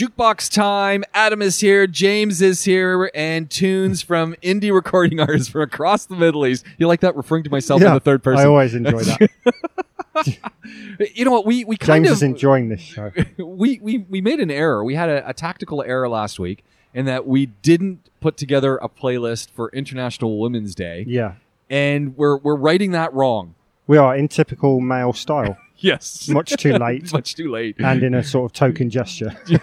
Jukebox time. Adam is here. James is here, and tunes from indie recording artists from across the Middle East. You like that? Referring to myself in the third person. I always enjoy that. you know what? We we kind James of is enjoying this show. we, we we made an error. We had a, a tactical error last week in that we didn't put together a playlist for International Women's Day, Yeah. and we're we're writing that wrong. We are in typical male style, Yes, much too late, much too late. and in a sort of token gesture.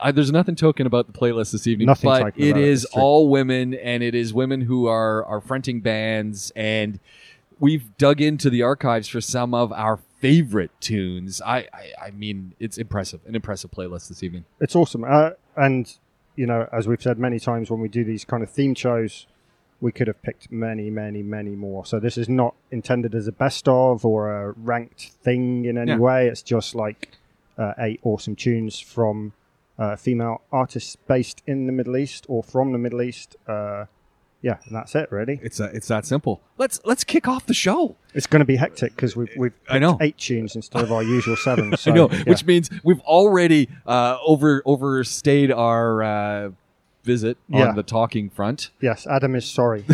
Uh, there's nothing token about the playlist this evening, Nothing but it it, is it's all women, and it is women who are are fronting bands, and we've dug into the archives for some of our favorite tunes. I I, I mean, it's impressive, an impressive playlist this evening. It's awesome. Uh, and, you know, as we've said many times when we do these kind of theme shows, we could have picked many, many, many more. So this is not intended as a best of or a ranked thing in any Yeah. way. It's just like uh, eight awesome tunes from uh, female artists based in the Middle East or from the Middle East. Uh, yeah, and that's it, really. It's uh, it's that simple. Let's let's kick off the show. It's going to be hectic because we've, we've I know. eight tunes instead of our usual seven. So, I know, yeah. which means we've already uh, over overstayed our uh, visit Yeah. on the talking front. yes, Adam is sorry.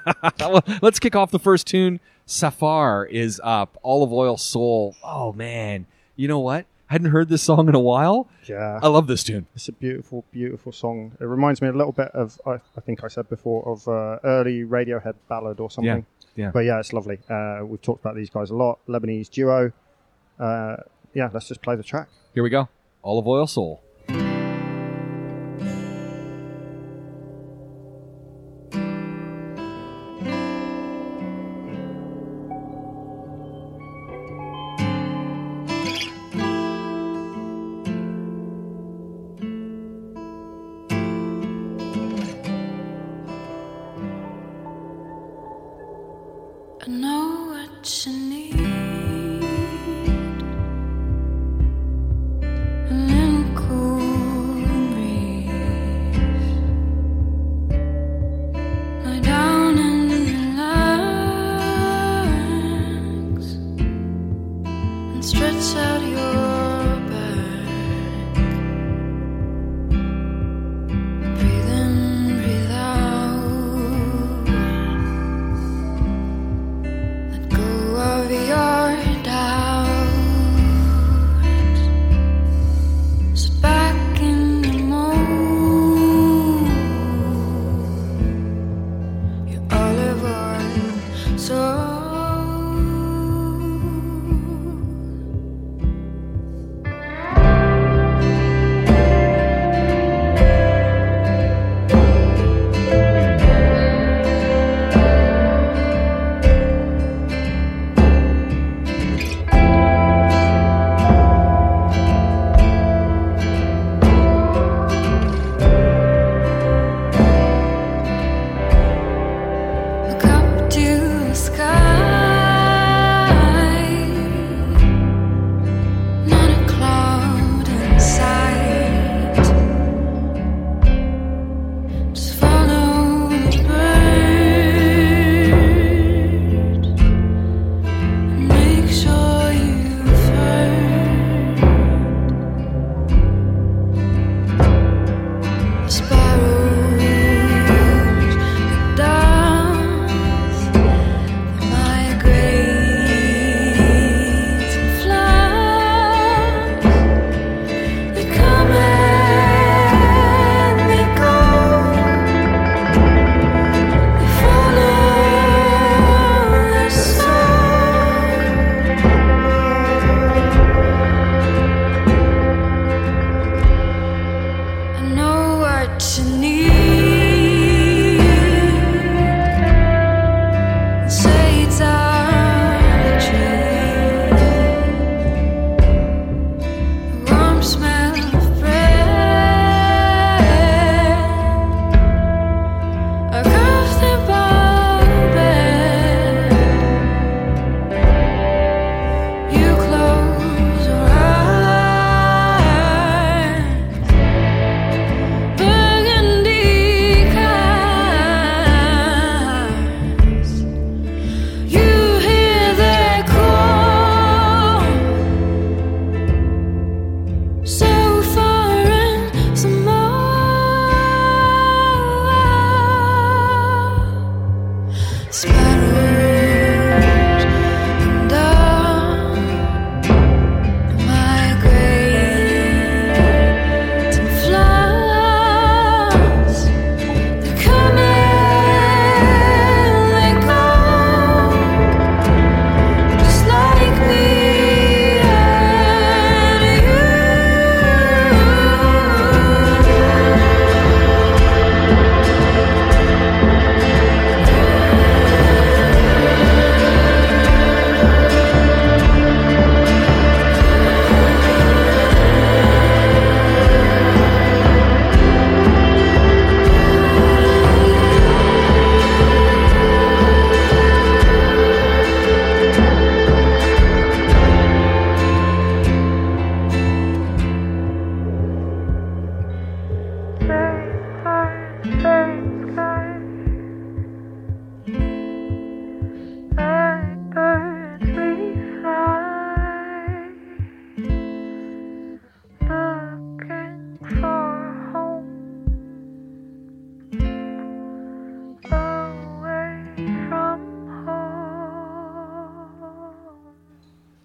let's kick off the first tune. Safar is up. Olive Oil Soul. Oh man, you know what? Hadn't heard this song in a while. yeah, I love this tune. it's a beautiful, beautiful song. It reminds me a little bit of I, I think I said before of uh, early Radiohead ballad or something. yeah. But yeah, it's lovely. Uh, we've talked about these guys a lot. Lebanese duo. Uh, yeah, let's just play the track. Here we go. Olive Oil Soul. Stretch out your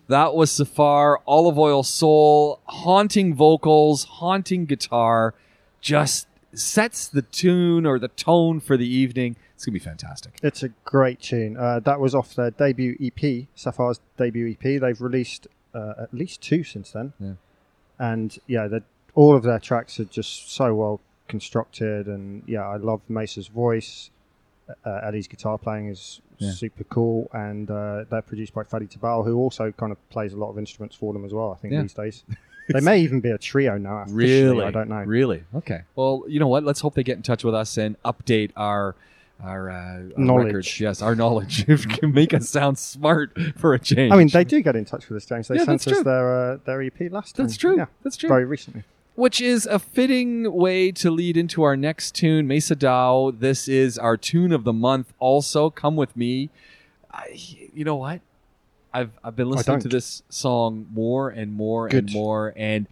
That was Safar, Olive Oil Soul, haunting vocals, haunting guitar, just sets the tune or the tone for the evening. It's going to be fantastic. It's a great tune. Uh, that was off their debut EP, Safar's debut EP. They've released uh, at least two since then. Yeah. And yeah, all of their tracks are just so well constructed. And yeah, I love Mesa's voice. Uh, Eddie's guitar playing is Yeah. super cool. And uh, they're produced by Fadi Tabbal, who also kind of plays a lot of instruments for them as well, I think, Yeah. these days. they may even be a trio now. Really? I don't know. Really? Okay. Well, you know what? Let's hope they get in touch with us and update our our, uh, our Knowledge. records. Yes, our knowledge. if can make us sound smart for a change. I mean, they do get in touch with us, James. They Yeah, sent us true. their uh, their EP last time. That's true. Yeah, That's true. very recently. Which is a fitting way to lead into our next tune, Maysa Daw. This is our tune of the month. Also, come with me. I, you know what? I've I've been listening to this song more and more and more, and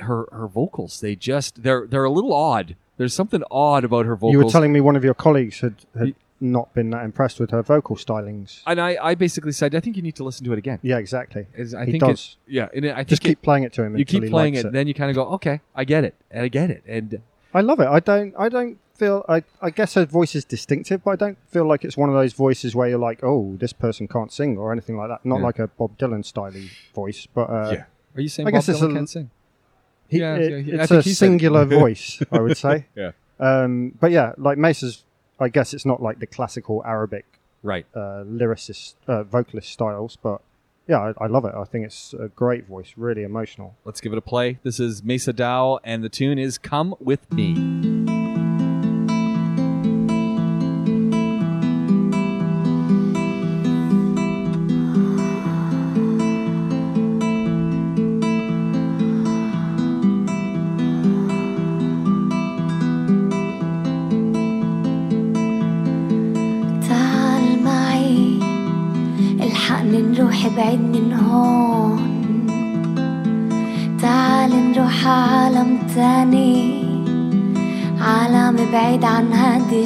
her her vocals they just they're they're a little odd. There's something odd about her vocals. You were telling me one of your colleagues had, had not been that impressed with her vocal stylings. and I, I basically said I think you need to listen to it again. Yeah, exactly. Is- I He think does. It, yeah, and it- I think Just keep it, playing it to him. you until keep he playing likes it, then you kind of go, okay, I get it, and I get it, and I love it. I don't. I don't feel. I. I guess her voice is distinctive, but I don't feel like it's one of those voices where you're like, oh, this person can't sing or anything like that. Not Yeah. like a Bob Dylan style voice, but uh, Are you saying I Bob guess it's Dylan a- can't sing? he, Yeah, it- yeah, yeah. I it's think a he said singular voice. I would say. Yeah. Um, but yeah, like Maysa's. I guess it's not like the classical Arabic Right. uh, lyricist, uh, vocalist styles, but yeah, I, I love it. I think it's a great voice, really emotional. Let's give it a play. This is Maysa Daw, and the tune is Come With Me.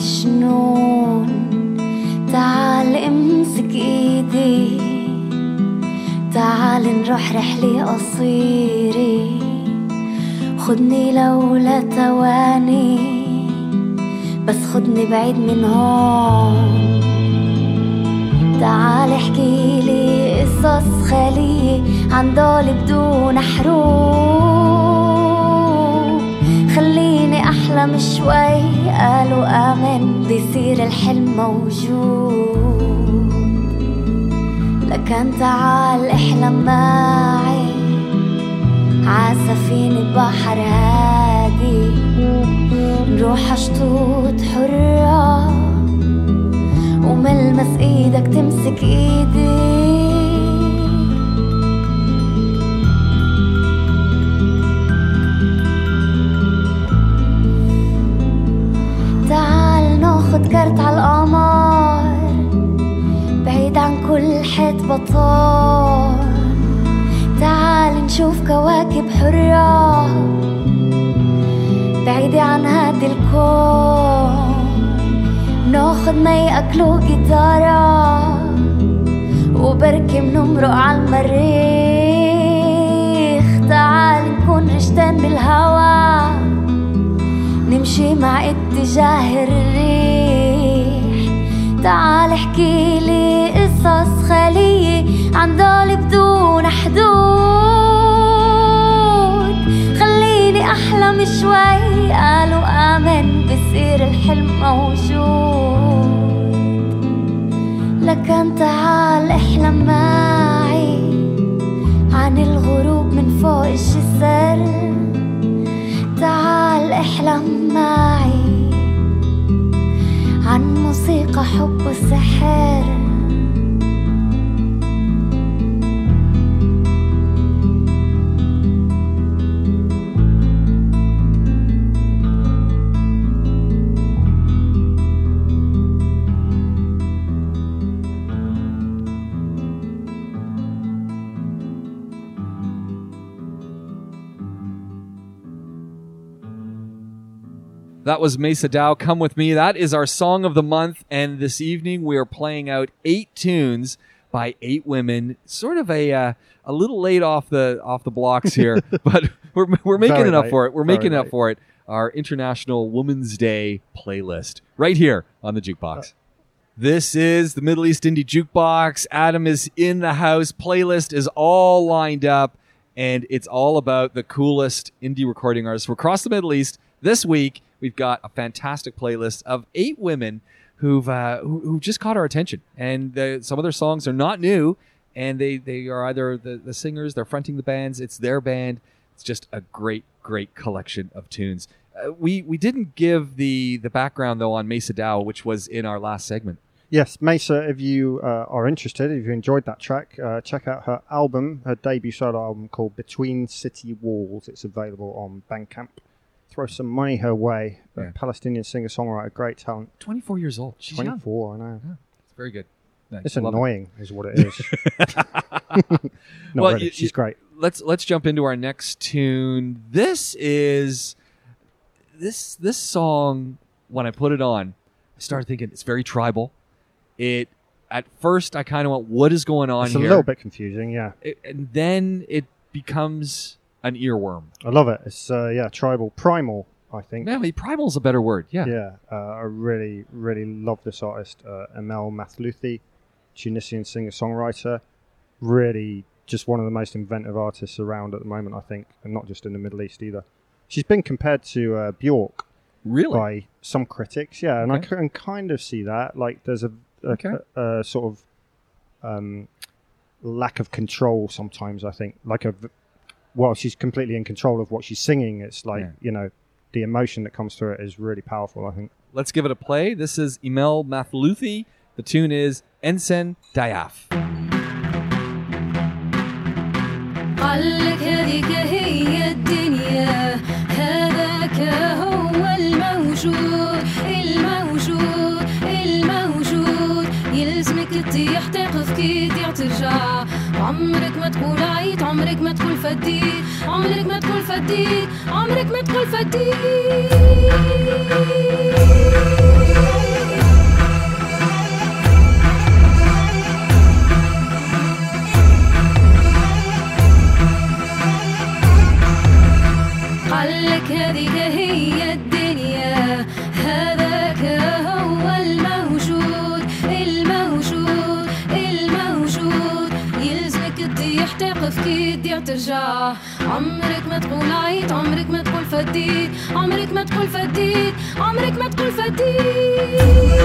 الجنون تعال امسك ايدي تعال نروح رحلة قصيرة. خدني لولا تواني بس خدني بعيد من هون. تعال احكي لي قصص خالية عن دول بدون حروب. خليني أحلم شوي قالوا امن بيصير الحلم موجود. لكن تعال احلم معي عالسفينة بحر هادي. نروح شطوط حرة وملمس إيدك تمسك إيدي. بعيد عن كل حيط بطال. تعال نشوف كواكب حرة بعيدة عن هاد الكون. ناخد ما يأكلوا جيتارة وبركي منمرق عالمريخ تعال نكون رشتان بالهوا نمشي مع اتجاه الريح. تعال احكي لي قصص خالية عن دول بدون حدود. خليني أحلم شوي قالوا آمن بصير الحلم موجود. لكن تعال احلم معي. عن الغروب من فوق الجسر. تعال احلم معي. عن موسيقى حب وسحر. That was Maysa Daw. Come with me. That is our song of the month. And this evening we are playing out eight tunes by eight women. Sort of a uh, a little late off the off the blocks here, but we're we're making Very it up late. for it. We're Very making it up for it. Our International Women's Day playlist right here on the jukebox. This is the Middle East Indie Jukebox. Adam is in the house. Playlist is all lined up, and it's all about the coolest indie recording artists from across the Middle East. This week, we've got a fantastic playlist of eight women who've uh, who, who just caught our attention, and the, some of their songs are not new, and they they are either the, the singers, they're fronting the bands, it's their band. It's just a great, great collection of tunes. Uh, we we didn't give the the background though on Maysa Daw, which was in our last segment. Yes, Maysa, if you uh, are interested, if you enjoyed that track, uh, check out her album, her debut solo album called Between City Walls. It's available on Bandcamp. Throw some money her way. A Palestinian singer songwriter, great talent. 24 years old. She's young. 24, I know. It's very good. Nice. It's Love annoying, is what it is. Well, really. you- She's you- great. Let's let's jump into our next tune. This is this this song. When I put it on, I started thinking it's very tribal. It at first I kind of went, "What is going on It's a little bit confusing, yeah. It- and then it becomes an earworm. I love it. It's, uh, yeah, tribal, primal, I think. Yeah, primal's a better word. Yeah. Yeah, uh, I really, really love this artist, uh, Amel Mathlouthi, Tunisian singer songwriter. Really, just one of the most inventive artists around at the moment, I think, and not just in the Middle East either. She's been compared to uh, Bjork Really? by some critics, yeah, and I can kind of see that. Like, there's a, a, Okay. a, a sort of um, lack of control sometimes. I think, like a, v- while she's completely in control of what she's singing, it's like yeah. you know the emotion that comes through it is really powerful. I think. Let's give it a play. This is Amel Mathlouthi. The tune is Ensen Dayaf. الموجود يلزمك تطيح تقف كي ترجع عمرك ما تقول عيد عمرك ما تقول فدي عمرك ما تقول فدي عمرك ما تقول فدي قال لك هذه هي تقف كي تضيع ترجع؟ عمرك ما تقول عيط عمرك ما تقول فديت عمرك ما تقول فديت عمرك ما تقول فديت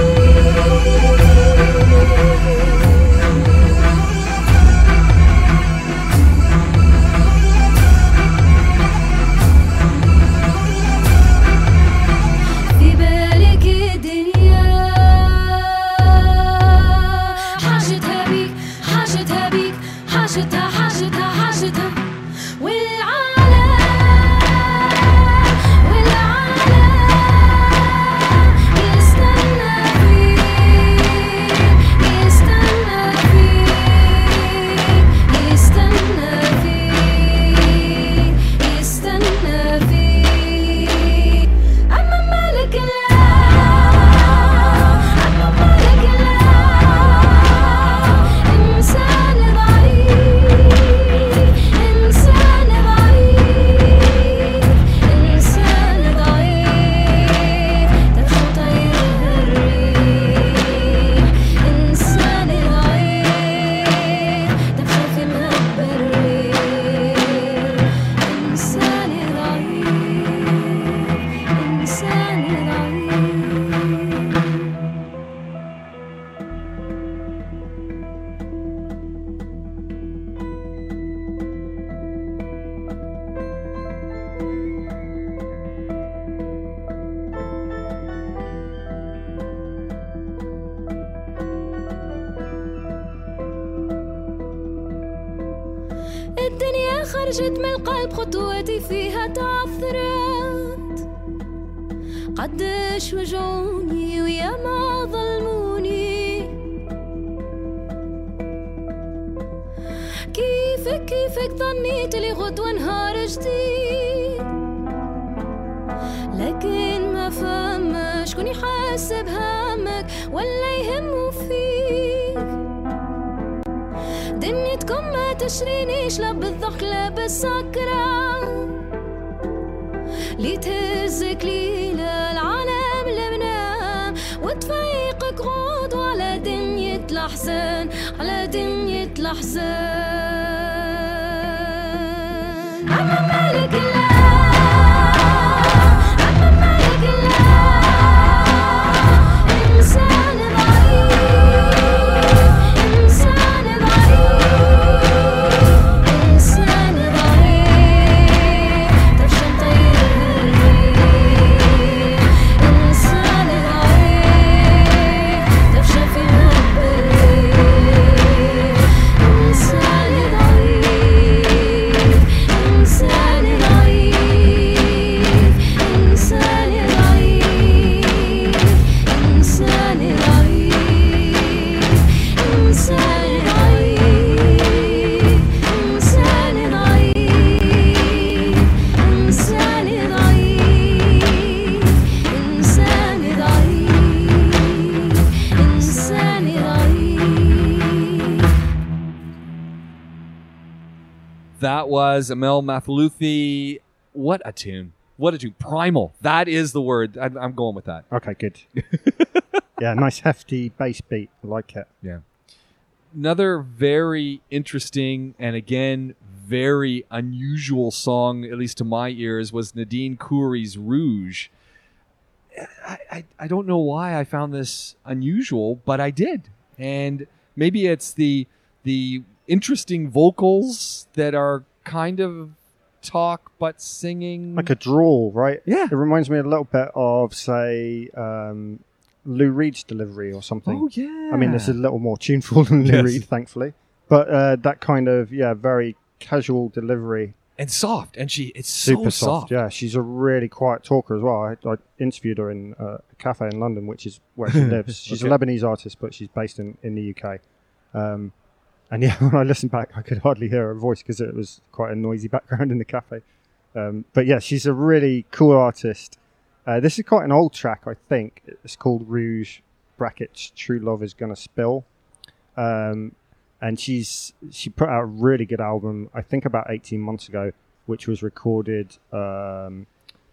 خرجت من القلب خطواتي فيها تعثرت. قداش وجعوني ويا ما ظلموني. كيفك كيفك ظنيت لي غدوة نهار جديد. لكن ما فما شكون يحاسب همك ولا تشرينيش لا بالضغط لا بالسكرة. لي تهزك ليلة العالم اللي بنام وتفيقك غوض على دنيا الأحزان على دنيا الأحزان أنا مالك That was Amel Mathlouthi. What a tune. What a tune. Primal. That is the word. I'm, I'm going with that. Okay, good. yeah, nice hefty bass beat. I like it. Yeah. Another very interesting and again very unusual song, at least to my ears, was Nadine Khouri's Rouge. I, I, I don't know why I found this unusual, but I did. And maybe it's the the interesting vocals that are kind of talk but singing. Like a drawl, right? Yeah. It reminds me a little bit of, say, um, Lou Reed's delivery or something. oh yeah. I mean, it's a little more tuneful than Lou Yes. Reed, thankfully. But uh, that kind of, yeah, very casual delivery, and soft, and she it's super so soft. Yeah, she's a really quiet talker as well. I, I interviewed her in uh, a cafe in London, which is where she lives. She's Okay. a Lebanese artist, but she's based in, in the UK. Um, and yeah, when I listened back, I could hardly hear her voice because it was quite a noisy background in the cafe. Um, but yeah, she's a really cool artist. Uh, this is quite an old track, I think. It's called Rouge brackets True Love is Gonna Spill. Um, and she's she put out a really good album, I think about 18 months ago, which was recorded, um,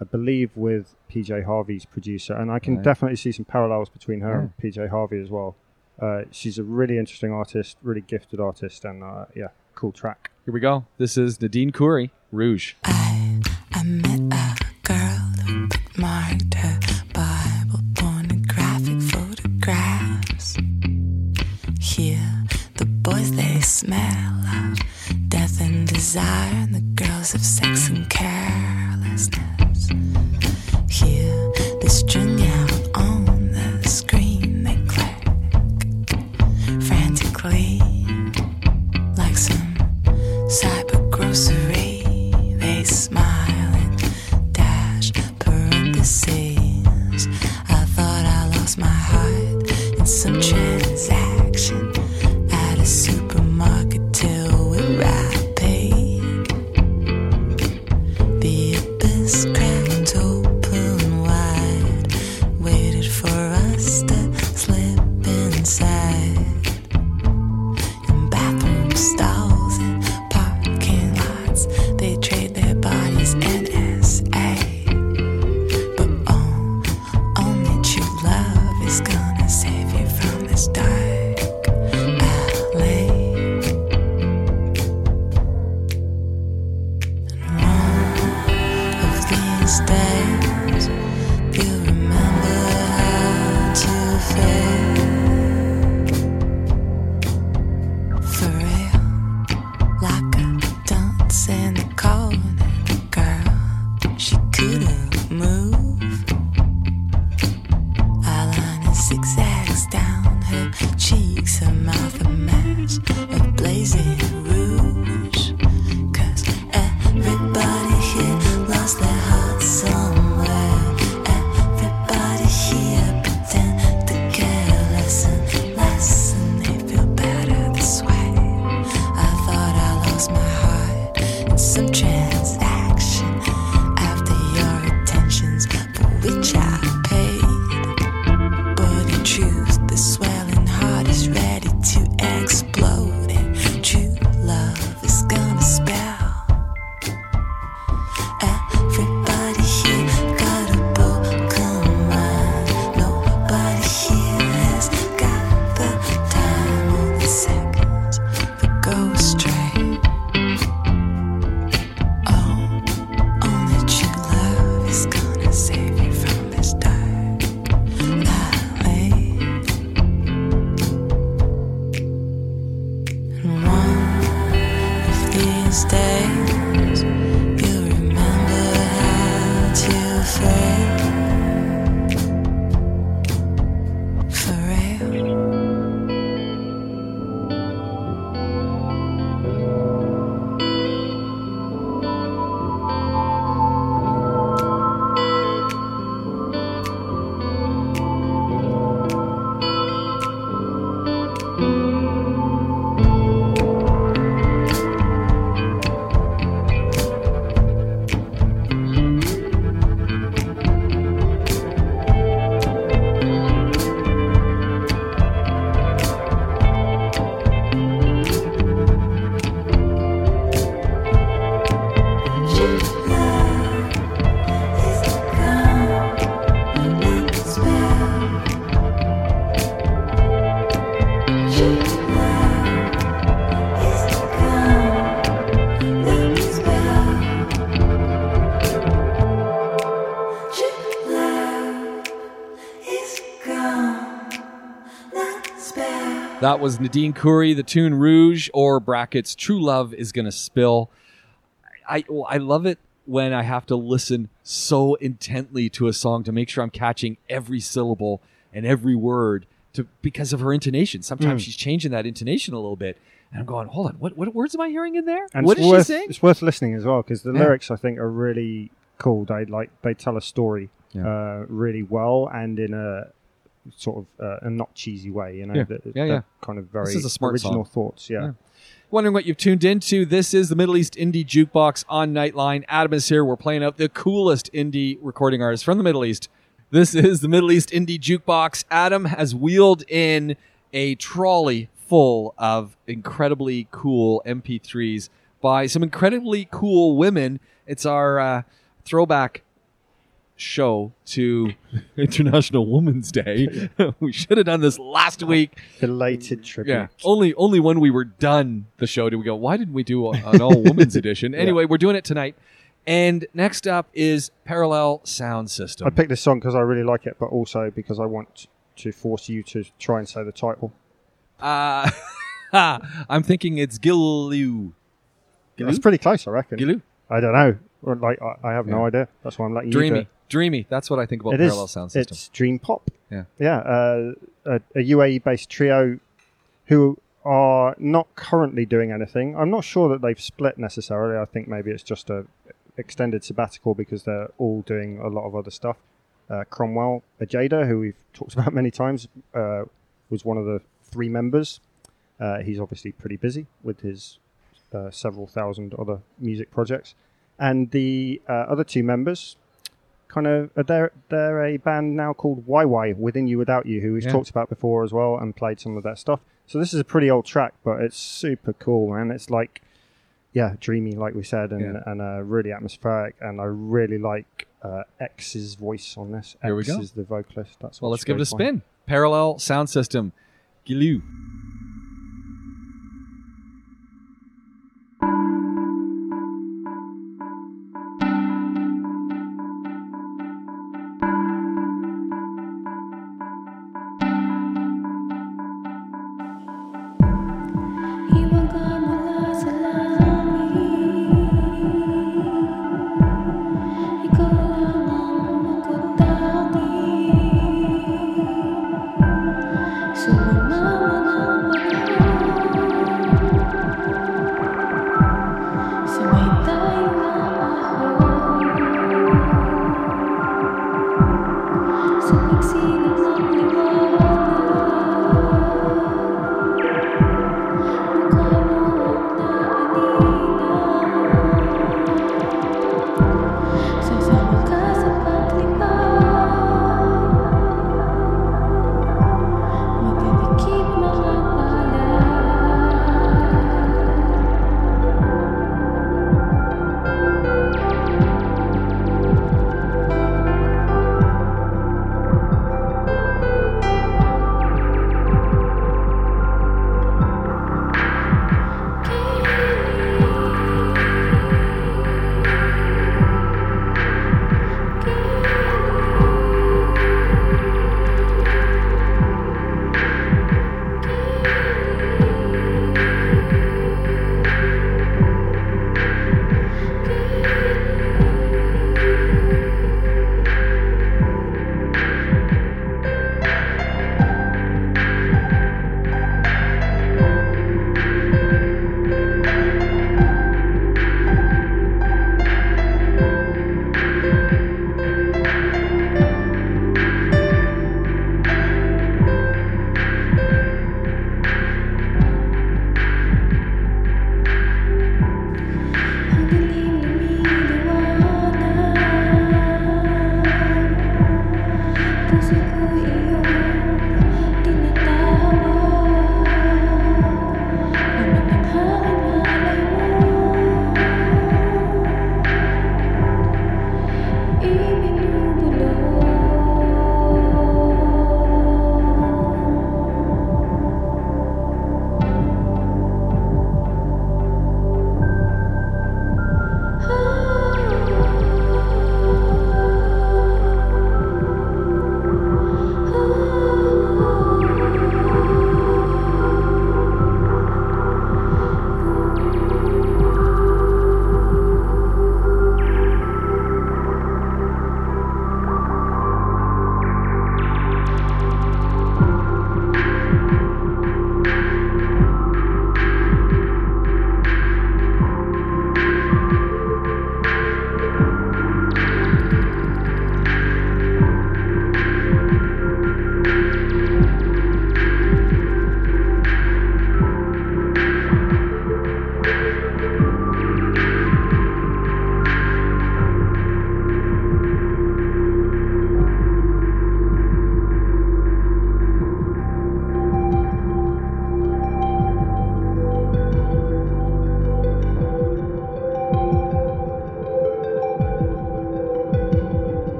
I believe, with PJ Harvey's producer. And I can Right. definitely see some parallels between her Yeah. and PJ Harvey as well. Uh, she's a really interesting artist, really gifted artist, and uh, yeah, cool track. Here we go. This is Nadine Khouri, Rouge. I, I met a girl who bookmarked her Bible pornographic photographs. Here, the boys they smell of death and desire, and the girls of sex and carelessness. Was Nadine Khouri, the tune Rouge, or brackets True Love is Gonna Spill. I, well, I love it when I have to listen so intently to a song to make sure I'm catching every syllable and every word to because of her intonation. Sometimes Mm. she's changing that intonation a little bit. And I'm going, hold on, what, what words am I hearing in there? And what is worth, she saying? It's worth listening as well because the Yeah. lyrics I think are really cool. They like they tell a story Yeah. uh, really well and in a sort of uh, a not cheesy way. You know, Yeah. that- Yeah, yeah. kind of very is a smart original song. thoughts. Yeah. Yeah. Wondering what you've tuned into? This is the Middle East Indie Jukebox on Nightline. Adam is here. We're playing out the coolest indie recording artists from the Middle East. This is the Middle East Indie Jukebox. Adam has wheeled in a trolley full of incredibly cool MP3s by some incredibly cool women. It's our uh, throwback show to International Women's Day. we should have done this last week. Belated tribute. Yeah. Only only when we were done the show did we go, why didn't we do an all women's edition? Anyway, we're doing it tonight. And next up is Parallel Sound System. I picked this song because I really like it, but also because I want to force you to try and say the title. Uh, I'm thinking it's Gilu. It's pretty close, I reckon. Gilu? I don't know. Or, Like I, I have no Yeah. idea. That's why I'm letting you do Dreamy. it. Dreamy. That's what I think about It is. Parallel Sound System. It's dream pop. Yeah. Yeah. Uh, a, a UAE-based trio who are not currently doing anything. I'm not sure that they've split necessarily. I think maybe it's just a extended sabbatical because they're all doing a lot of other stuff. Uh, Cromwell Ajada, who we've talked about many times, uh, was one of the three members. Uh, he's obviously pretty busy with his uh, several thousand other music projects. And the uh, other two members, kind of, uh, they're, they're a band now called YY, Within You Without You, who we've Yeah. talked about before as well and played some of their stuff. So this is a pretty old track, but it's super cool, man. It's like, yeah, dreamy, like we said, and, Yeah. and uh, really atmospheric. And I really like uh, X's voice on this. Here we X go. is the vocalist. That's well, let's give it a by. spin. Parallel Sound System. Gilu.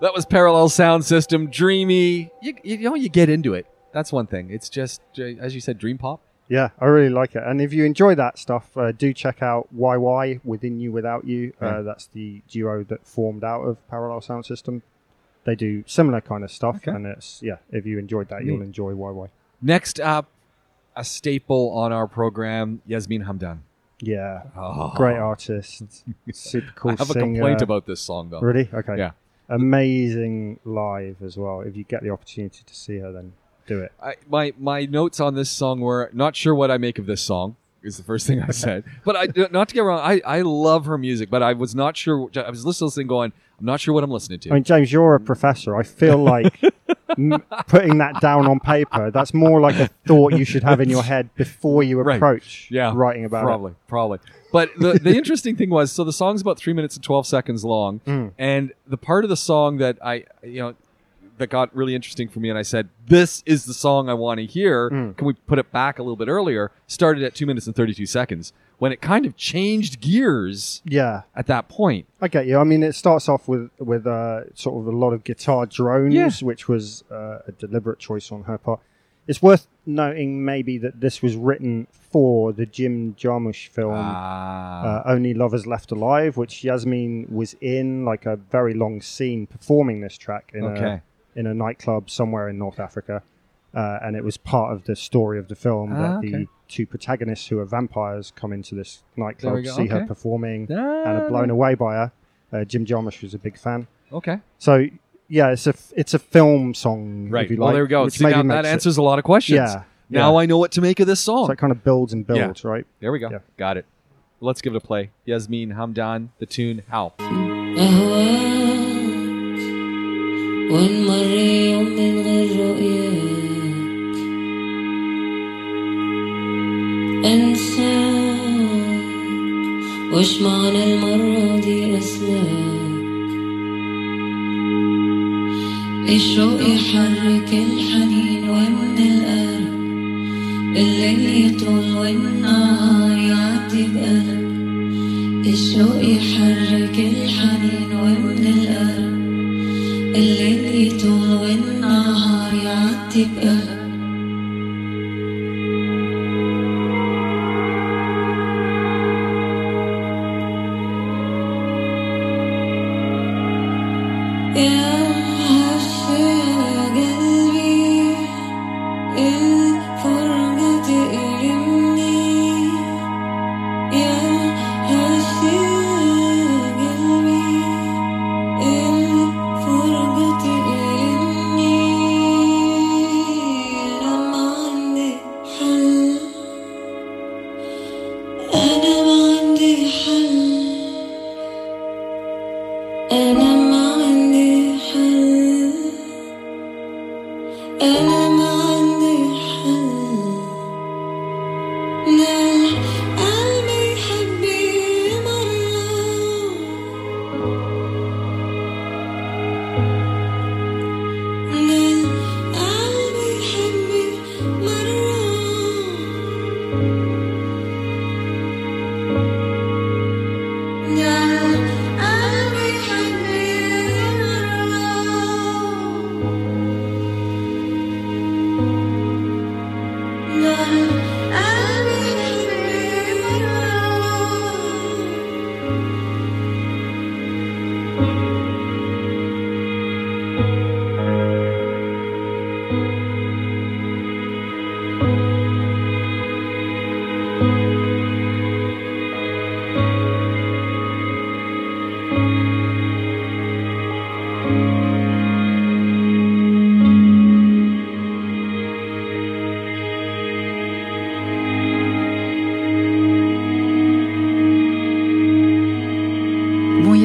That was Parallel Sound System, dreamy. You, you know, you get into it. That's one thing. It's just, uh, as you said, dream pop. Yeah, I really like it. And if you enjoy that stuff, uh, do check out YY Within You Without You. Yeah. Uh, that's the duo that formed out of Parallel Sound System. They do similar kind of stuff, Okay. and it's yeah. If you enjoyed that, you'll enjoy YY. Next up, a staple on our program, Yasmine Hamdan. Yeah, Oh, great artist, super cool I have singer. a complaint about this song, though. Really? Okay. Yeah. Amazing live as well. If you get the opportunity to see her, then do it. I, my my notes on this song were not sure what I make of this song is the first thing I said. but I not to get wrong, I, I love her music, but I was not sure. I was listening, going, I'm not sure what I'm listening to. I mean, James, you're a professor. I feel like m- putting that down on paper, that's more like a thought you should have in your head before you Right. approach yeah, writing about it. probably, probably. But the the interesting thing was, so the song's about three minutes and twelve seconds long, Mm. and the part of the song that I, you know, that got really interesting for me, and I said, "This is the song I want to hear." Mm. Can we put it back a little bit earlier? Started at two minutes and thirty two seconds when it kind of changed gears. Yeah, at that point. I get you. I mean, it starts off with with uh, sort of a lot of guitar drones, Yeah. which was uh, a deliberate choice on her part. It's worth noting maybe that this was written for the Jim Jarmusch film Ah, uh, Only Lovers Left Alive, which Yasmine was in, like a very long scene performing this track in Okay. a in a nightclub somewhere in North Africa, uh, and it was part of the story of the film Ah, that okay. the two protagonists who are vampires come into this nightclub, see her okay. performing, and Ah, are blown away by her. Uh, Jim Jarmusch was a big fan, okay, so yeah, it's a it's a film song. Right. well, like, there we go. Which See, maybe now, that answers it, a lot of questions. Yeah. Now yeah. I know what to make of this song. So it kind of builds and builds, yeah. right? There we go. Yeah. Got it. Let's give it a play. Yasmine Hamdan, the tune How. أنسى وش معنى دي أسلام الشوق يحرك الحنين ومن القلب الليل يطول والنهار يعدي بقلب الشوق يحرك الحنين ومن القلب الليل يطول والنهار يعدي بقلب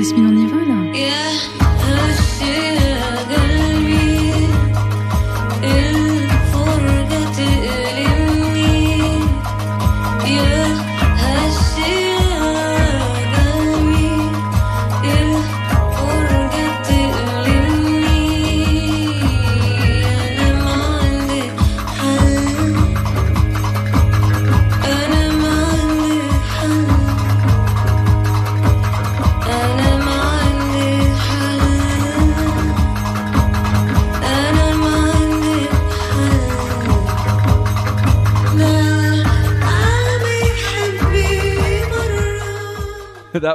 Jasmine, on y va là?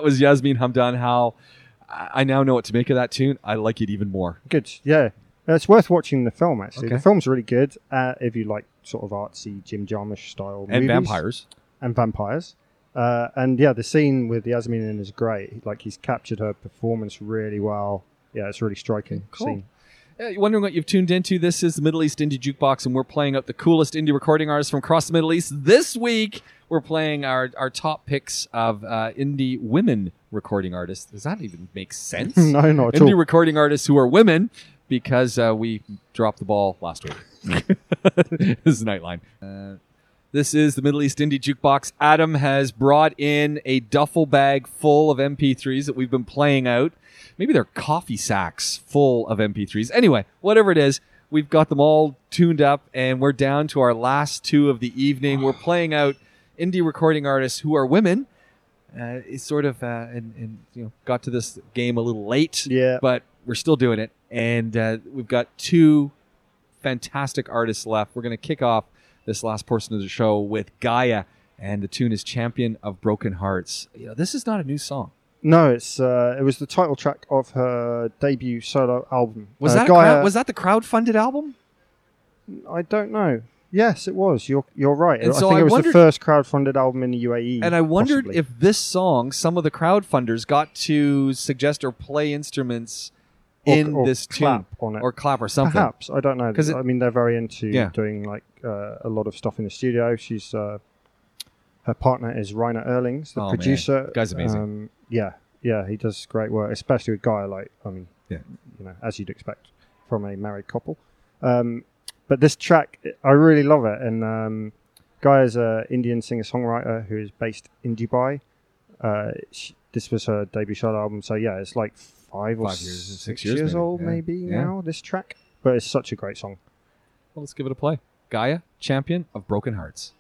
Was Yasmine Hamdan. How I now know what to make of that tune. I like it even more. Good, yeah. It's worth watching the film. Actually, Okay. the film's really good. Uh, if you like sort of artsy Jim Jarmusch style And movies. vampires. and vampires. Uh, and yeah, the scene with Yasmine in is great. Like he's captured her performance really well. Yeah, it's really striking Cool. scene. Uh, you're wondering what you've tuned into? This is the Middle East Indie Jukebox, and we're playing up the coolest indie recording artists from across the Middle East. This week, we're playing our, our top picks of uh, indie women recording artists. Does that even make sense? no, not at indie all. recording artists who are women because uh, we dropped the ball last week. this is Nightline. Uh, this is the Middle East Indie Jukebox. Adam has brought in a duffel bag full of MP3s that we've been playing out. Maybe they're coffee sacks full of MP3s. Anyway, whatever it is, we've got them all tuned up, and we're down to our last two of the evening. We're playing out indie recording artists who are women. Uh, it's sort of uh, and, and you know got to this game a little late, Yeah. but we're still doing it, and uh, we've got two fantastic artists left. We're going to kick off this last portion of the show with Gaia, and the tune is "Champion of Broken Hearts." You know, this is not a new song. No, it's uh, it was the title track of her debut solo album. Was Uh, that Gaia- crowd, was that the crowd-funded album? I don't know. Yes, it was. You're you're right. And I so think I it was wondered- the first crowd-funded album in the UAE. And I wondered possibly. if this song, some of the crowdfunders got to suggest or play instruments Or- in or this clap tune on it. or clap or something. Perhaps I don't know. 'Cause it- I mean, they're very into Yeah. doing like uh, a lot of stuff in the studio. She's uh, her partner is Rainer Erlings, the Oh, man. producer. Guy's amazing. Um, yeah, yeah, he does great work, especially with Gaia. Like, I mean, Yeah. you know, as you'd expect from a married couple. Um, but this track, I really love it, and um, is an Indian singer-songwriter who is based in Dubai. Uh, she, this was her debut solo album, so yeah, it's like five or years, six, six years maybe, old, yeah. maybe Yeah. now. This track, but it's such a great song. Well, let's give it a play. Gaia, Champion of Broken Hearts.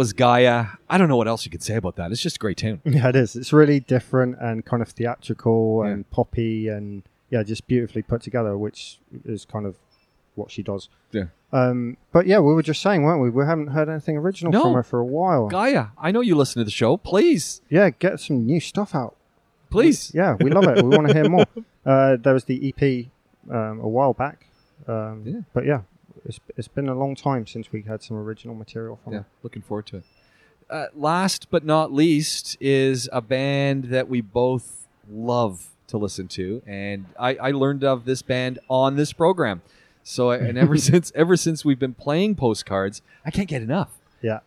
Was Gaia. I don't know what else you could say about that. It's just a great tune. Yeah, it is. It's really different and kind of theatrical Yeah. and poppy and yeah, just beautifully put together, which is kind of what she does. Yeah. Um, but yeah, we were just saying, weren't we? We haven't heard anything original No. from her for a while. Gaia, I know you listen to the show. Please, Yeah, get some new stuff out. please. Yeah, we love it. We want to hear more. Uh, there was the EP um, a while back. Um, Yeah. But yeah, it's, it's been a long time since we had some original material from Yeah, her. looking forward to it. Uh, last but not least is a band that we both love to listen to, and I, I learned of this band on this program. So, and ever since ever since we've been playing postcards, I can't get enough. Yeah.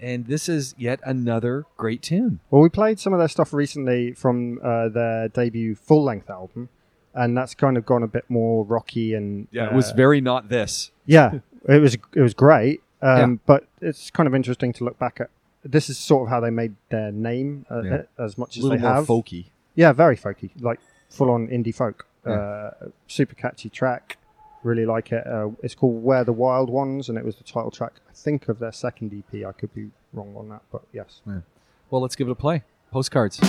And this is yet another great tune. Well, we played some of their stuff recently from uh, their debut full length album, and that's kind of gone a bit more rocky and yeah, it was uh, very not this. yeah, it was it was great. Um, Yeah. But it's kind of interesting to look back at. This is sort of how they made their name uh, Yeah. as much as they have. folky. Yeah, very folky, like full on indie folk. Yeah. Uh, super catchy track. Really like it. Uh, it's called Where the Wild Ones, and it was the title track, I think, of their second EP. I could be wrong on that, but yes. Well, let's give it a play. Postcards.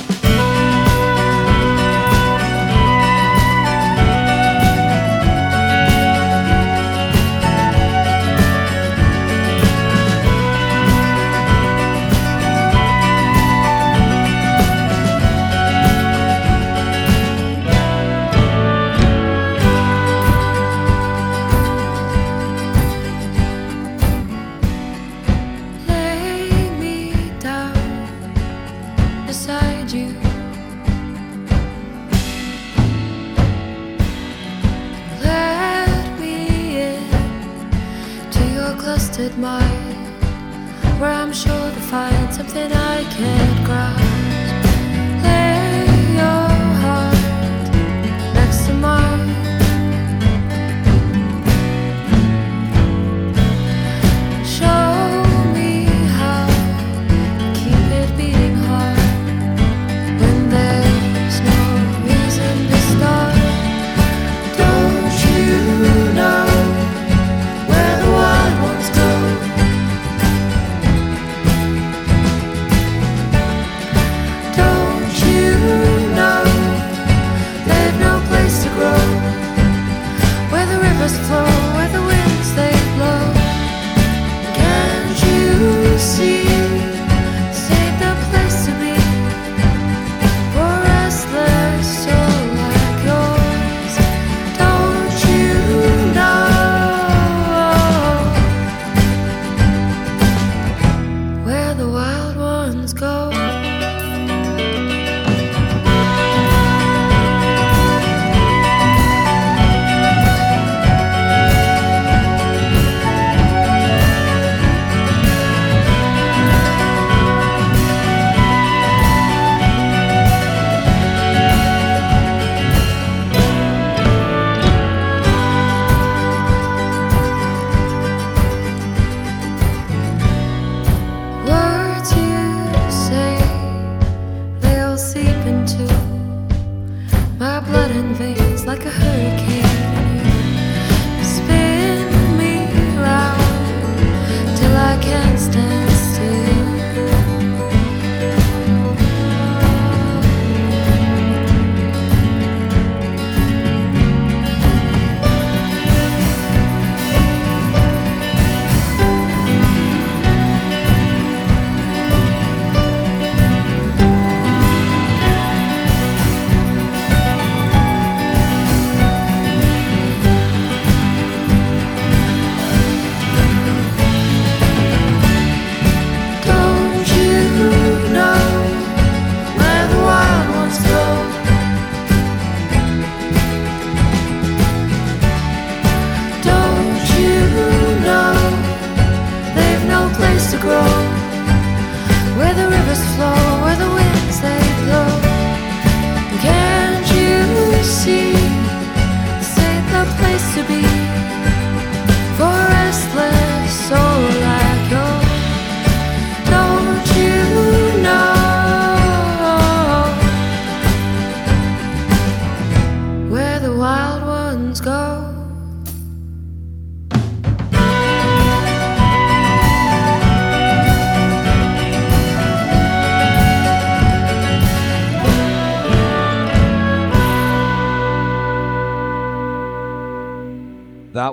Something I can't grasp.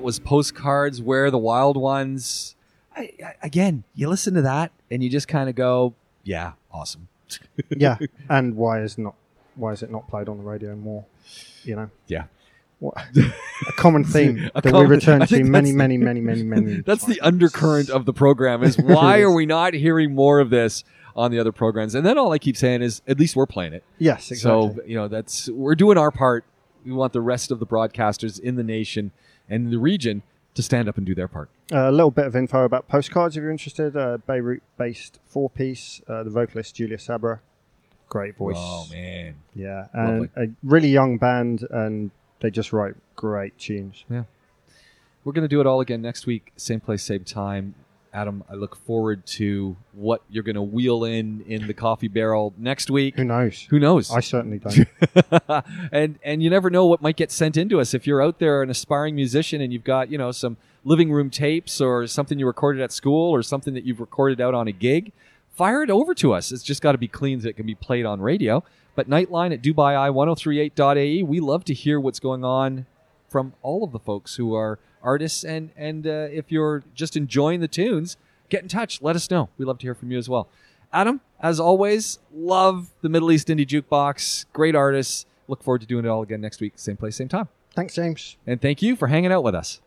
Was postcards. Where the wild ones. I, I, again, you listen to that and you just kind of go, "Yeah, awesome." yeah, and why is not why is it not played on the radio more? You know, Yeah. what, a common theme A that common- we return to many, many, many, many, many. That's the undercurrent of the program is why are we not hearing more of this on the other programs? And then all I keep saying is at least we're playing it. Yes, exactly. So, you know, that's we're doing our part. We want the rest of the broadcasters in the nation and the region to stand up and do their part. Uh, a little bit of info about postcards if you're interested. Uh, Beirut based four piece. Uh, the vocalist Julia Sabra. Great voice. Oh man. Yeah. And Lovely. a really young band, and they just write great tunes. Yeah. We're going to do it all again next week, same place, same time. Adam, I look forward to what you're going to wheel in in the coffee barrel next week. Who knows? Who knows? I certainly don't. and and you never know what might get sent into us if you're out there an aspiring musician and you've got you know some living room tapes or something you recorded at school or something that you've recorded out on a gig fire it over to us it's just got to be clean so it can be played on radio but nightline at dubai1038.ae E, we love to hear what's going on from all of the folks who are artists and and uh, if you're just enjoying the tunes get in touch. Let us know. We love to hear from you as well. Adam as always love the middle east indie jukebox. Great artists. Look forward to doing it all again next week. Same place same time. Thanks, James. and thank you for hanging out with us